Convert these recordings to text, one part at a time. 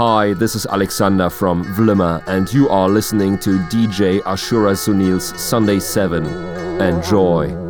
Hi, this is Alexander from Vlimmer, and you are listening to DJ Asura Sunil's Sunday 7. Enjoy.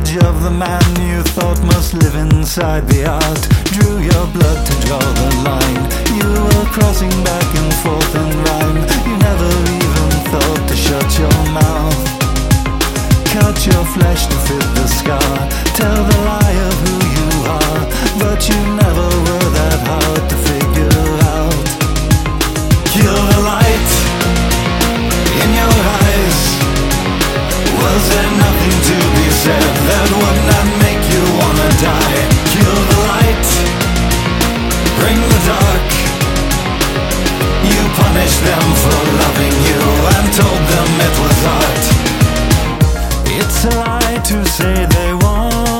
image of the man you thought must live inside the art drew your blood to draw the line. You were crossing back and forth in rhyme. You never even thought to shut your mouth. Cut your flesh to fit the scar. Tell the lie of who you are, but you never were that hard to figure out. Kill the light in your eyes. Was there nothing to that would not make you wanna die. Kill the light, bring the dark. You them for loving you and told them it was art. It's a lie to say they won't.